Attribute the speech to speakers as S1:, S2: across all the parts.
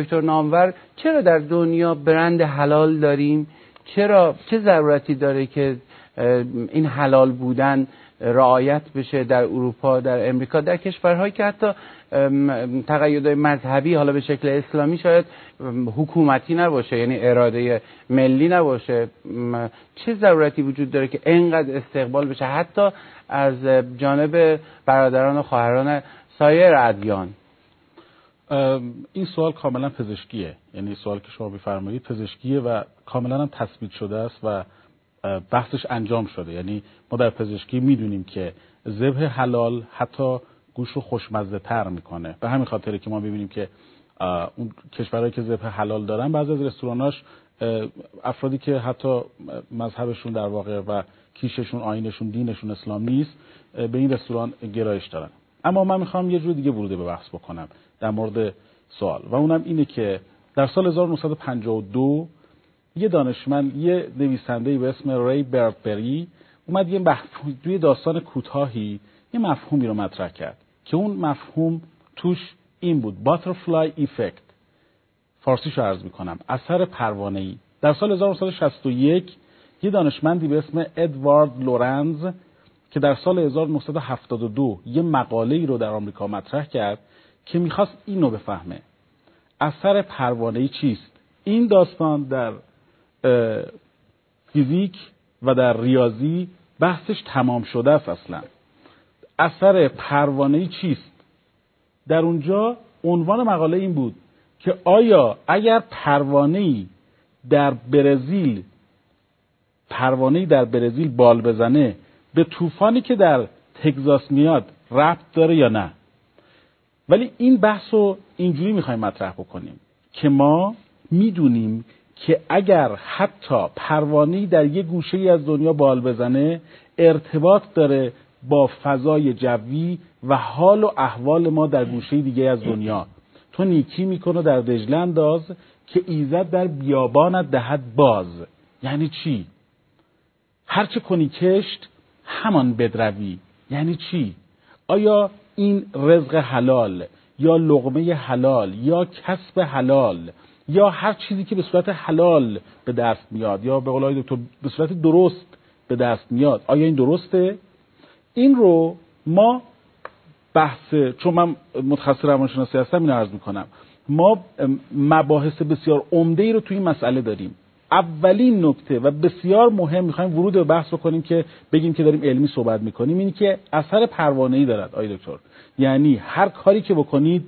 S1: دکتر نامور چرا در دنیا برند حلال داریم؟ چرا چه ضرورتی داره که این حلال بودن رعایت بشه در اروپا در امریکا در کشورهایی که حتی تقیدهای مذهبی حالا به شکل اسلامی شاید حکومتی نباشه یعنی اراده ملی نباشه. چه ضرورتی وجود داره که اینقدر استقبال بشه؟ حتی از جانب برادران و خواهران سایر ادیان.
S2: این سوال کاملا پزشکیه. یعنی سوال که شما بفرمایید پزشکیه و کاملا هم تثبیت شده است و بحثش انجام شده. یعنی ما در پزشکی می‌دونیم که ذبح حلال حتی گوش رو خوشمزه تر می‌کنه. به همین خاطره که ما ببینیم که اون کشورهایی که ذبح حلال دارن بعضی از رستوراناش افرادی که حتی مذهبشون در واقع و کیششون آینشون دینشون اسلام نیست به این رستوران گرایش دارن. اما من می‌خوام یه جور دیگه ورود به بحث بکنم در مورد سوال. و اونم اینه که در سال 1952 یه دانشمند یه نویسنده به اسم ری بربری اومد یه مفهوم توی داستان کوتاهی یه مفهومی رو مطرح کرد که اون مفهوم توش این بود باترفلای ایفکت فارسیشو عرض می‌کنم اثر پروانه ای در سال 1961 یه دانشمندی به اسم ادوارد لورنز که در سال 1972 یه مقاله ای رو در آمریکا مطرح کرد که می‌خواست اینو بفهمه. اثر پروانه چیست؟ این داستان در فیزیک و در ریاضی بحثش تمام شده است اصلا. اثر پروانه چیست؟ در اونجا عنوان مقاله این بود که آیا اگر پروانه در برزیل پروانه در برزیل بال بزنه به طوفانی که در تگزاس میاد ربط داره یا نه. ولی این بحث رو اینجوری می‌خوایم مطرح بکنیم که ما می‌دونیم که اگر حتی پروانه در یک گوشه ای از دنیا بال بزنه ارتباط داره با فضای جوی و حال و احوال ما در گوشه دیگه از دنیا. تو نیکی می‌کنه در دجله انداز که ایزد در بیابانت دهد باز. یعنی چی؟ هرچه کنی کشت همان بدروی. یعنی چی؟ آیا این رزق حلال یا لغمه حلال یا کسب حلال یا هر چیزی که به صورت حلال به دست میاد یا به قول دکتر به صورت درست به دست میاد آیا این درسته؟ این رو ما بحث چون من متخصص روانشناسی هستم اینو عرض می‌کنم. ما مباحث بسیار عمده ای رو توی این مسئله داریم. اولین نکته و بسیار مهم می‌خوایم ورود به بحث بکنیم که بگیم که داریم علمی صحبت می‌کنیم اینی که اثر پروانه ای دارد آی دکتر. یعنی هر کاری که بکنید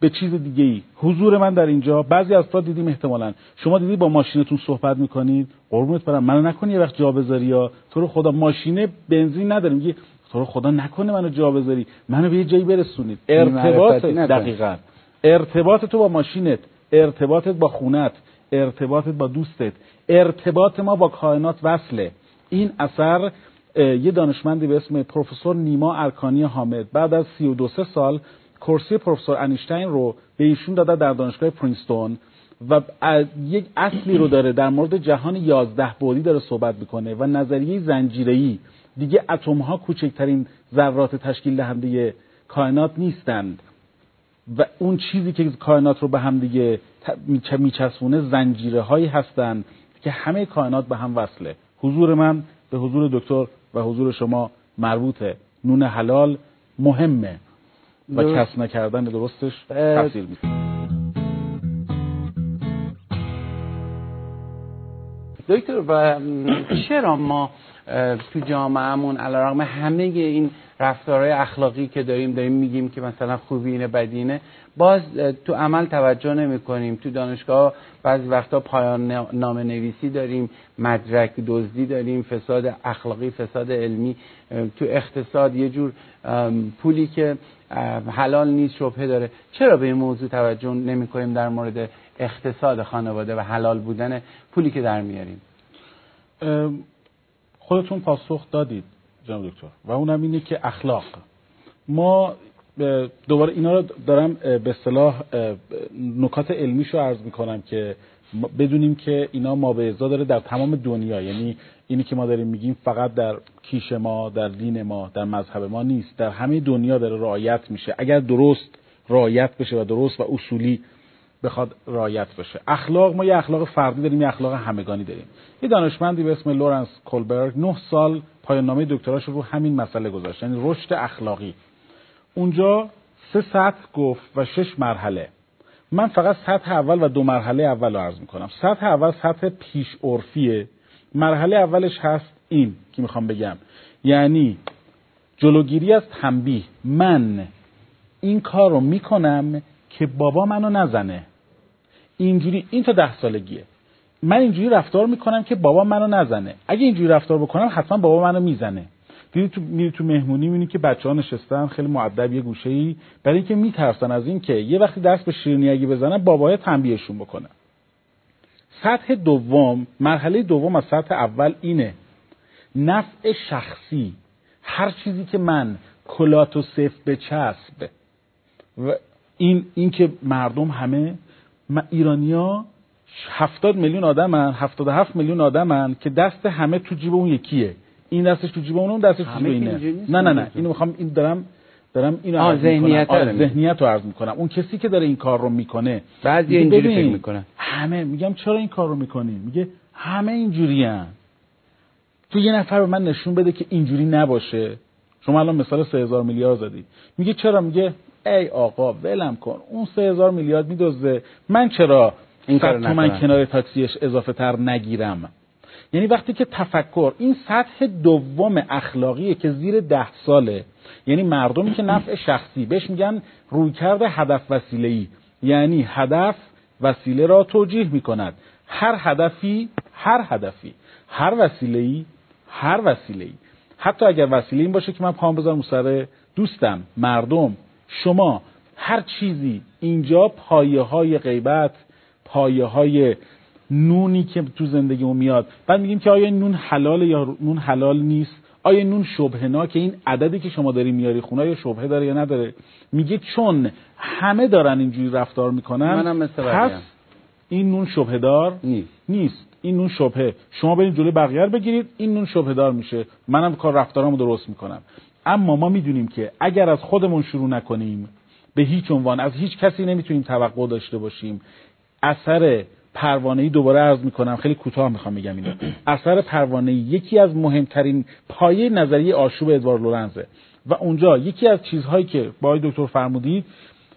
S2: به چیز دیگه ای حضور من در اینجا بعضی از تا دیدیم احتمالا. شما دیدی با ماشینتون صحبت می‌کنید؟ قربونت برم. منو نکنی یه وقت جا بذاری یا. تو رو خدا ماشینه بنزین نداریم میگه تو رو خدا نکنه منو جا بذاری. منو به یه جایی برسونید. ارتباط دقیقا. ارتباط تو با ماشینت ارتباطت با خونت ارتباطت با دوستت. ارتباط ما با کائنات وصله. این اثر یه دانشمندی به اسم پروفسور نیما ارکانی حامد بعد از 32 سال کرسی پروفسور انیشتین رو به ایشون داده در دانشگاه پرینستون و یک اصلی رو داره در مورد جهان یازده بعدی داره صحبت می‌کنه و نظریه زنجیره‌ای. دیگه اتم ها کوچکترین ذرات تشکیل دهنده کائنات نیستند و اون چیزی که کائنات رو به هم دیگه میچسبونه زنجیره هایی هستند که همه کائنات به هم وصله. حضور من به حضور دکتر و حضور شما مربوطه نون حلال مهمه و کسب نکردن درستش تفسیر می‌کنه.
S1: دکتر و چرا ما تو جامعهمون علیرغم همه این رفتارهای اخلاقی که داریم داریم میگیم که مثلا خوبی اینه بدینه باز تو عمل توجه نمی کنیم تو دانشگاه بعضی وقتا پایان نامه نویسی داریم مدرک دزدی داریم فساد اخلاقی فساد علمی. تو اقتصاد یه جور پولی که حلال نیست شبهه داره. چرا به این موضوع توجه نمی کنیم در مورد اقتصاد خانواده و حلال بودن پولی که در میاریم؟
S2: خودتون پاسخ دادید جناب دکتر. و اونم اینه که اخلاق. ما دوباره اینا رو دارم به اصطلاح نکات علمیش رو عرض می‌کنم که بدونیم که اینا ما به داره در تمام دنیا. یعنی اینی که ما داریم میگیم فقط در کیش ما در دین ما در مذهب ما نیست. در همه دنیا داره رعایت میشه. اگر درست رعایت بشه و درست و اصولی بخواد رعایت بشه. اخلاق ما یه اخلاق فردی داریم یه اخلاق همگانی داریم. یه دانشمندی به اسم لورنس کولبرگ نه سال پایان نامه دکتراش رو همین مسئله گذاشت. یعنی رشد اخلاقی. اونجا سه سطح گفت و شش مرحله. من فقط سطح اول و دو مرحله اول رو عرض می‌کنم. سطح اول سطح پیش عرفیه. مرحله اولش هست این که می‌خوام بگم. یعنی جلوگیری از تنبیه. من این کار رو می‌کنم که بابا منو نزنه. اینجوری این تا ده سالگیه. من اینجوری رفتار می‌کنم که بابا منو نزنه. اگه اینجوری رفتار بکنم حتما بابا منو می‌زنه. دیدی تو میری تو مهمونی می‌بینی که بچه ها نشستن خیلی معدب یه گوشه ای برای اینکه میترسن از اینکه یه وقتی دست به شیرینی اگه بزنن بابای تنبیهشون بکنه. سطح دوم مرحله دوم از سطح اول اینه. نفع شخصی. هر چیزی که من کلات و به چسب و این این که مردم همه ایرانیا هفتاد میلیون آدمن هفتاد هفت میلیون آدمن که دست همه تو جیب اون یکیه. این دستش تو جیب اون دستش تو جیب اینه. نه نه نه. اینو می‌خوام این دارم دارم اینو
S1: عرض ذهنیت
S2: ذهنیت رو عرض می‌کنم. اون کسی که داره این کار رو می‌کنه
S1: بعضی اینجوری فکر می‌کنن.
S2: همه میگم چرا این کار رو می‌کنی؟ میگه همه اینجوری تو یه نفر به من نشون بده که اینجوری نباشه. شما الان مثال 3000 میلیارد زدی. میگه چرا؟ میگه ای آقا ولم کن. اون 3000 میلیارد میدوزه من چرا این کار من کنار تاکسیش اضافه تر نگیرم؟ یعنی وقتی که تفکر این سطح دوم اخلاقیه که زیر ده ساله. یعنی مردمی که نفع شخصی بهش میگن رویکرد هدف وسیله ای یعنی هدف وسیله را توجیه می‌کند. هر هدفی هر هدفی. هر وسیله ای هر وسیله ای حتی اگر وسیله این باشه که من پام بذارم سر دوستم مردم. شما هر چیزی اینجا پایه های غیبت پایه های نونی که تو زندگیمون میاد. بعد میگیم که آیا نون حلال یا نون حلال نیست؟ آیا نون شبهه که این عددی که شما داری میاری خونه یا شبهه داره یا نداره؟ میگه چون همه دارن اینجوری رفتار می‌کنن
S1: منم مثل
S2: پس این نون شبهه دار
S1: نیست.
S2: نیست. این نون شبهه. شما برید جلوی بقیه بگیرید این نون شبهه دار میشه. منم کار رفتارامو درست می‌کنم. اما ما می‌دونیم که اگر از خودمون شروع نکنیم به هیچ عنوان از هیچ کسی نمی‌تونیم توقع داشته باشیم. اثر پروانه ای دوباره عرض می‌کنم خیلی کوتاه می‌خوام بگم اینو. اثر پروانه یکی از مهمترین پایه نظریه آشوب ادوارد لورنزه. و اونجا یکی از چیزهایی که با دکتر فرمودید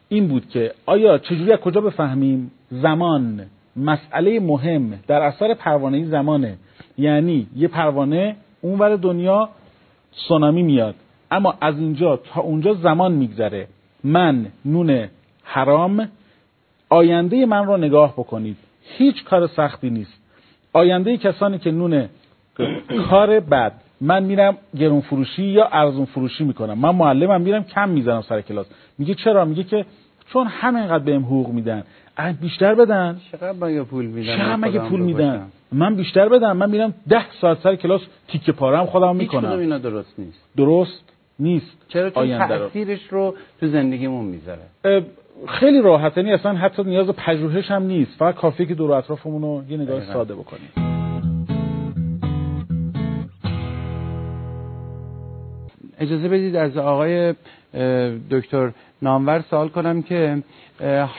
S2: این بود که آیا چجوری از کجا بفهمیم زمان مسئله مهم در اثر پروانه زمانه؟ یعنی یه پروانه اونور دنیا سونامی میاد. اما از اینجا تا اونجا زمان میگذره. من نون حرام آینده من رو نگاه بکنید. هیچ کار سختی نیست. آینده کسانی که نون کار بد من میرم گرون فروشی یا ارزون فروشی می‌کنم. من معلمم میرم کم می‌زنم سر کلاس. میگه چرا؟ میگه که چون همینقدر بهم حقوق میدن. بیشتر بدن.
S1: چقدر مگه پول میدن؟
S2: چقدر مگه پول میدن؟ من بیشتر بدم من میرم ده ساعت سر کلاس تیکه پاره هم خودم می‌کنم.
S1: هیچ اینا درست نیست.
S2: درست؟ نیست
S1: چرا؟ چون تاثیرش رو. تو زندگیمون می‌ذاره.
S2: خیلی راحت یعنی اصلا حتی نیاز پژوهش هم نیست. فقط کافیه که دور اطرافمون رو یه نگاه ساده بکنیم.
S1: اجازه بدید از آقای دکتر نامور سوال کنم که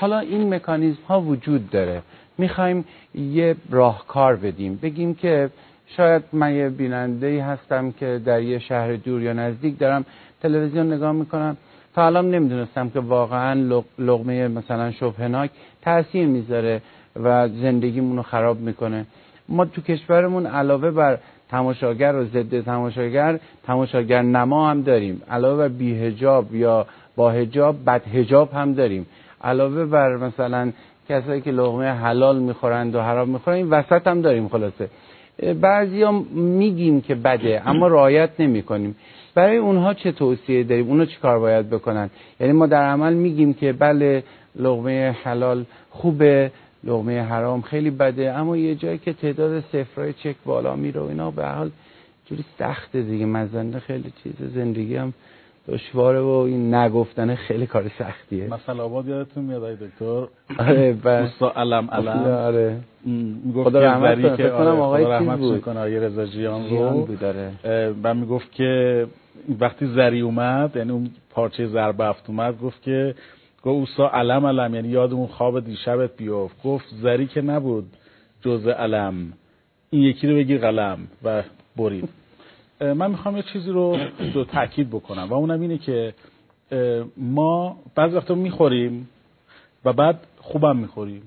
S1: حالا این مکانیزم ها وجود داره. می‌خوایم یه راهکار بدیم. بگیم که شاید من یه بیننده هستم که در یه شهر دور یا نزدیک دارم تلویزیون نگاه می‌کنم. تا الان نمی‌دونستم که واقعا لغمه مثلا شبهناک تاثیر می‌ذاره و زندگیمون رو خراب می‌کنه. ما تو کشورمون علاوه بر تماشاگر و ضد تماشاگر تماشاگر نما هم داریم. علاوه بر بیهجاب یا با هجاب بد هجاب هم داریم. علاوه بر مثلا کسایی که لغمه حلال می‌خورند و حرام می‌خورند این وسط هم داریم خلاصه. بعضی هم میگیم که بده اما رعایت نمی کنیم برای اونها چه توصیه داریم؟ اونها چه کار باید بکنن؟ یعنی ما در عمل میگیم که بله لغمه حلال خوبه لغمه حرام خیلی بده اما یه جایی که تعداد صفرهای چک بالا میره و اینا به حال جوری سخته دیگه مزنده خیلی چیز زندگی هم دشواره و این نگفتن خیلی کار سختیه.
S2: مثلا آباد یادتون میاد ای دکتر؟
S1: آره بس
S2: علم علم.
S1: آره. خدا رحمت کنه
S2: که
S1: آره آقای
S2: رحمت
S1: بود.
S2: کنه آقای رضا جیان رو.
S1: بود داره
S2: و می‌گفت که وقتی زری اومد یعنی اون پارچه ضربه افت اومد گفت که گفت اوسا علم علم یعنی یادمون خواب دیشبت بیفت. گفت زری که نبود جز علم. این یکی رو بگیر قلم و برید. من می‌خوام یه چیزی رو دو تاکید بکنم و اونم اینه که ما بعض وقتا می‌خوریم و بعد خوبم می‌خوریم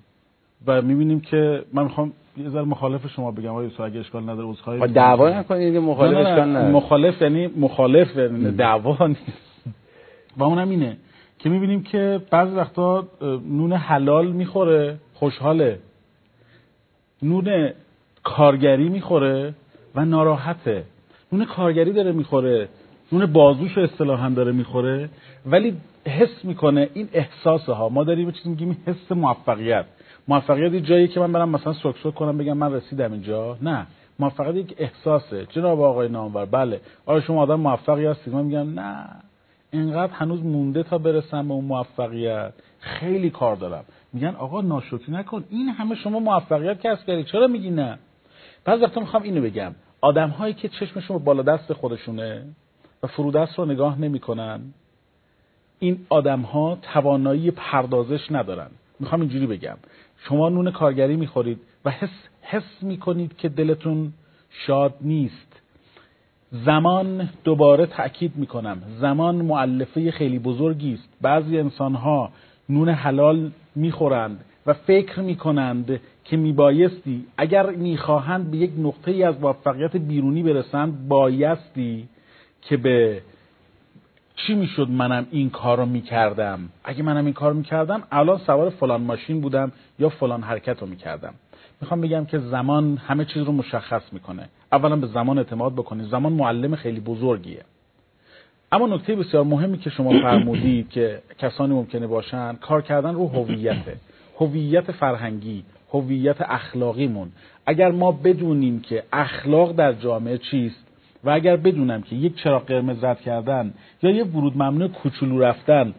S2: و می‌بینیم که من می‌خوام یه ذره مخالف شما بگم. آقای اگه اشکال نداره عذرخواهی
S1: دعوا نکنید مخالف اشکال نداره.
S2: مخالف یعنی مخالف یعنی دعوا نیست. و اونم اینه که می‌بینیم که بعض وقتا نون حلال می‌خوره خوشحاله. نون کارگری می‌خوره و ناراحته. نون کارگری داره می‌خوره نون بازوش اصطلاحا داره می‌خوره. ولی حس می‌کنه این احساس ها ما داریم چیزی میگیم حس موفقیت. موفقیت جایی که من برم مثلا سوک کنم بگم من رسیدم اینجا. نه. موفقیت یک احساسه. جناب آقای نامور بله. آیا شما آدم موفقی هستید؟ من میگم نه. اینقدر هنوز مونده تا برسم به اون موفقیت. خیلی کار دارم. میگن آقا ناشوتی نکن. این همه شما موفقیت کسب کردی. چرا میگی نه؟ بعض وقتا می‌خوام اینو بگم. آدم هایی که چشمشون بالا دست خودشونه و فرودست رو نگاه نمی‌کنن این آدم ها توانایی پردازش ندارن. می‌خوام اینجوری بگم. شما نون کارگری می‌خورید و حس, حس می‌کنید که دلتون شاد نیست. زمان دوباره تأکید می‌کنم. زمان معلفه خیلی بزرگی است. بعضی انسان ها نون حلال می‌خورند و فکر می‌کنند که میبایستی اگر می‌خواهند به یک نقطه از موفقیت بیرونی برسند بایستی که به چی می‌شد منم این کار رو می‌کردم؟ اگه منم این کار می‌کردم الان سوار فلان ماشین بودم یا فلان حرکت رو می‌کردم. می‌خوام بگم که زمان همه چیز رو مشخص می‌کنه. اولا به زمان اعتماد بکنید. زمان معلم خیلی بزرگیه. اما نکته بسیار مهمی که شما فرمودید که کسانی ممکنه باشن کار کردن رو هویته. هویت فرهنگی. هویت اخلاقیمون. اگر ما بدونیم که اخلاق در جامعه چیست و اگر بدونم که یک چراغ قرمز رد کردن یا یه ورود ممنوع کوچولو رفتن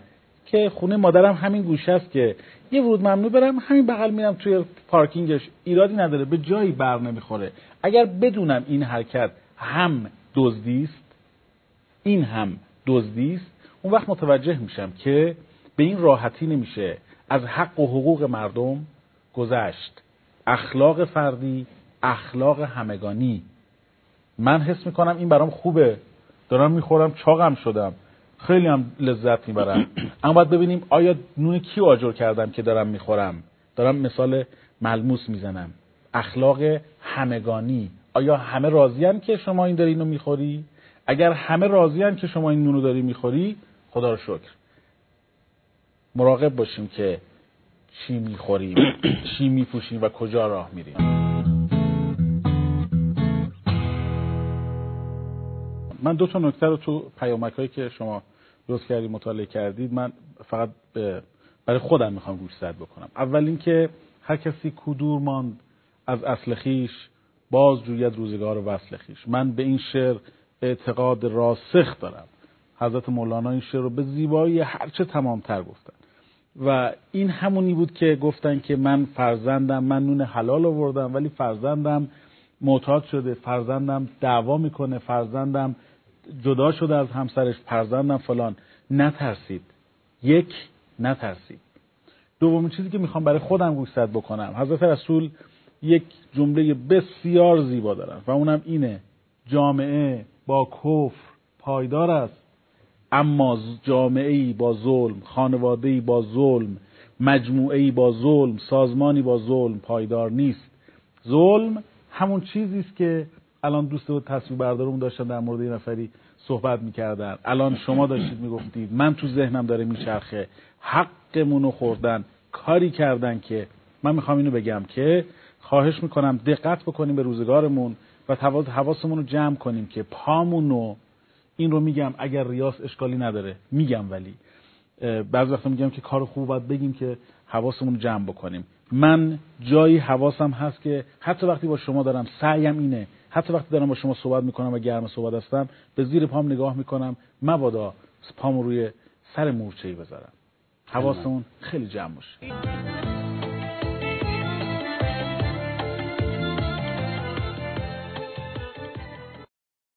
S2: که خونه مادرم همین گوشه است که یه ورود ممنوع برم همین بغل میرم توی پارکینگش ایرادی نداره به جایی بر نمی‌خوره. اگر بدونم این حرکت هم دزدی است این هم دزدی است اون وقت متوجه میشم که به این راحتی نمیشه از حق و حقوق مردم گذشت. اخلاق فردی اخلاق همگانی. من حس می‌کنم این برام خوبه. دارم می‌خورم چاقم شدم. خیلی هم لذت می‌برم. اما باید ببینیم آیا نون کی آجر کردم که دارم می‌خورم؟ دارم مثال ملموس می‌زنم. اخلاق همگانی. آیا همه راضیان که شما این داری اینو می‌خوری؟ اگر همه راضیان که شما این نونو داری می‌خوری خدا رو شکر. مراقب باشیم که چی می‌خوریم؟ چی میپوشیم و کجا راه میریم؟ من دو تا نکته رو تو پیامک هایی که شما درست کردید مطالعه کردید من فقط برای خودم می‌خوام گوش زد بکنم. اول اینکه هر کسی کدور ماند از اصل خیش باز جوید روزگار وصل خیش. من به این شعر اعتقاد راسخ دارم. حضرت مولانا این شعر رو به زیبایی هرچه تمامتر گفتن. و این همونی بود که گفتن که من فرزندم من نون حلال آوردم ولی فرزندم معتاد شده فرزندم دعوا می‌کنه فرزندم جدا شده از همسرش فرزندم فلان. نترسید. یک نترسید. دومین چیزی که می‌خوام برای خودم گوشزد بکنم. حضرت رسول یک جمله بسیار زیبا دارن و اونم اینه. جامعه با کفر پایدار است. اما جامعه ای با ظلم خانواده ای با ظلم مجموعه ای با ظلم سازمانی با ظلم پایدار نیست. ظلم همون چیزی است که الان دوست و تصویر بردارمون داشتن در مورد این نفری صحبت می‌کردن. الان شما داشتید می‌گفتید من تو ذهنم داره میچرخه. حقمون خوردن کاری کردن که من می‌خوام اینو بگم که خواهش می‌کنم دقت بکنیم به روزگارمون و حواسمون رو جمع کنیم که پامون رو این رو میگم اگر ریاس اشکالی نداره میگم ولی. بعض وقتا میگم که کار خوب باید بگیم که حواسمون جمع بکنیم. من جایی حواسم هست که حتی وقتی با شما دارم سعیم اینه. حتی وقتی دارم با شما صحبت می‌کنم و گرم صحبت هستم به زیر پام نگاه می‌کنم مبادا پام روی سر مورچه ای بذارم. حواسمون خیلی جمع باشه.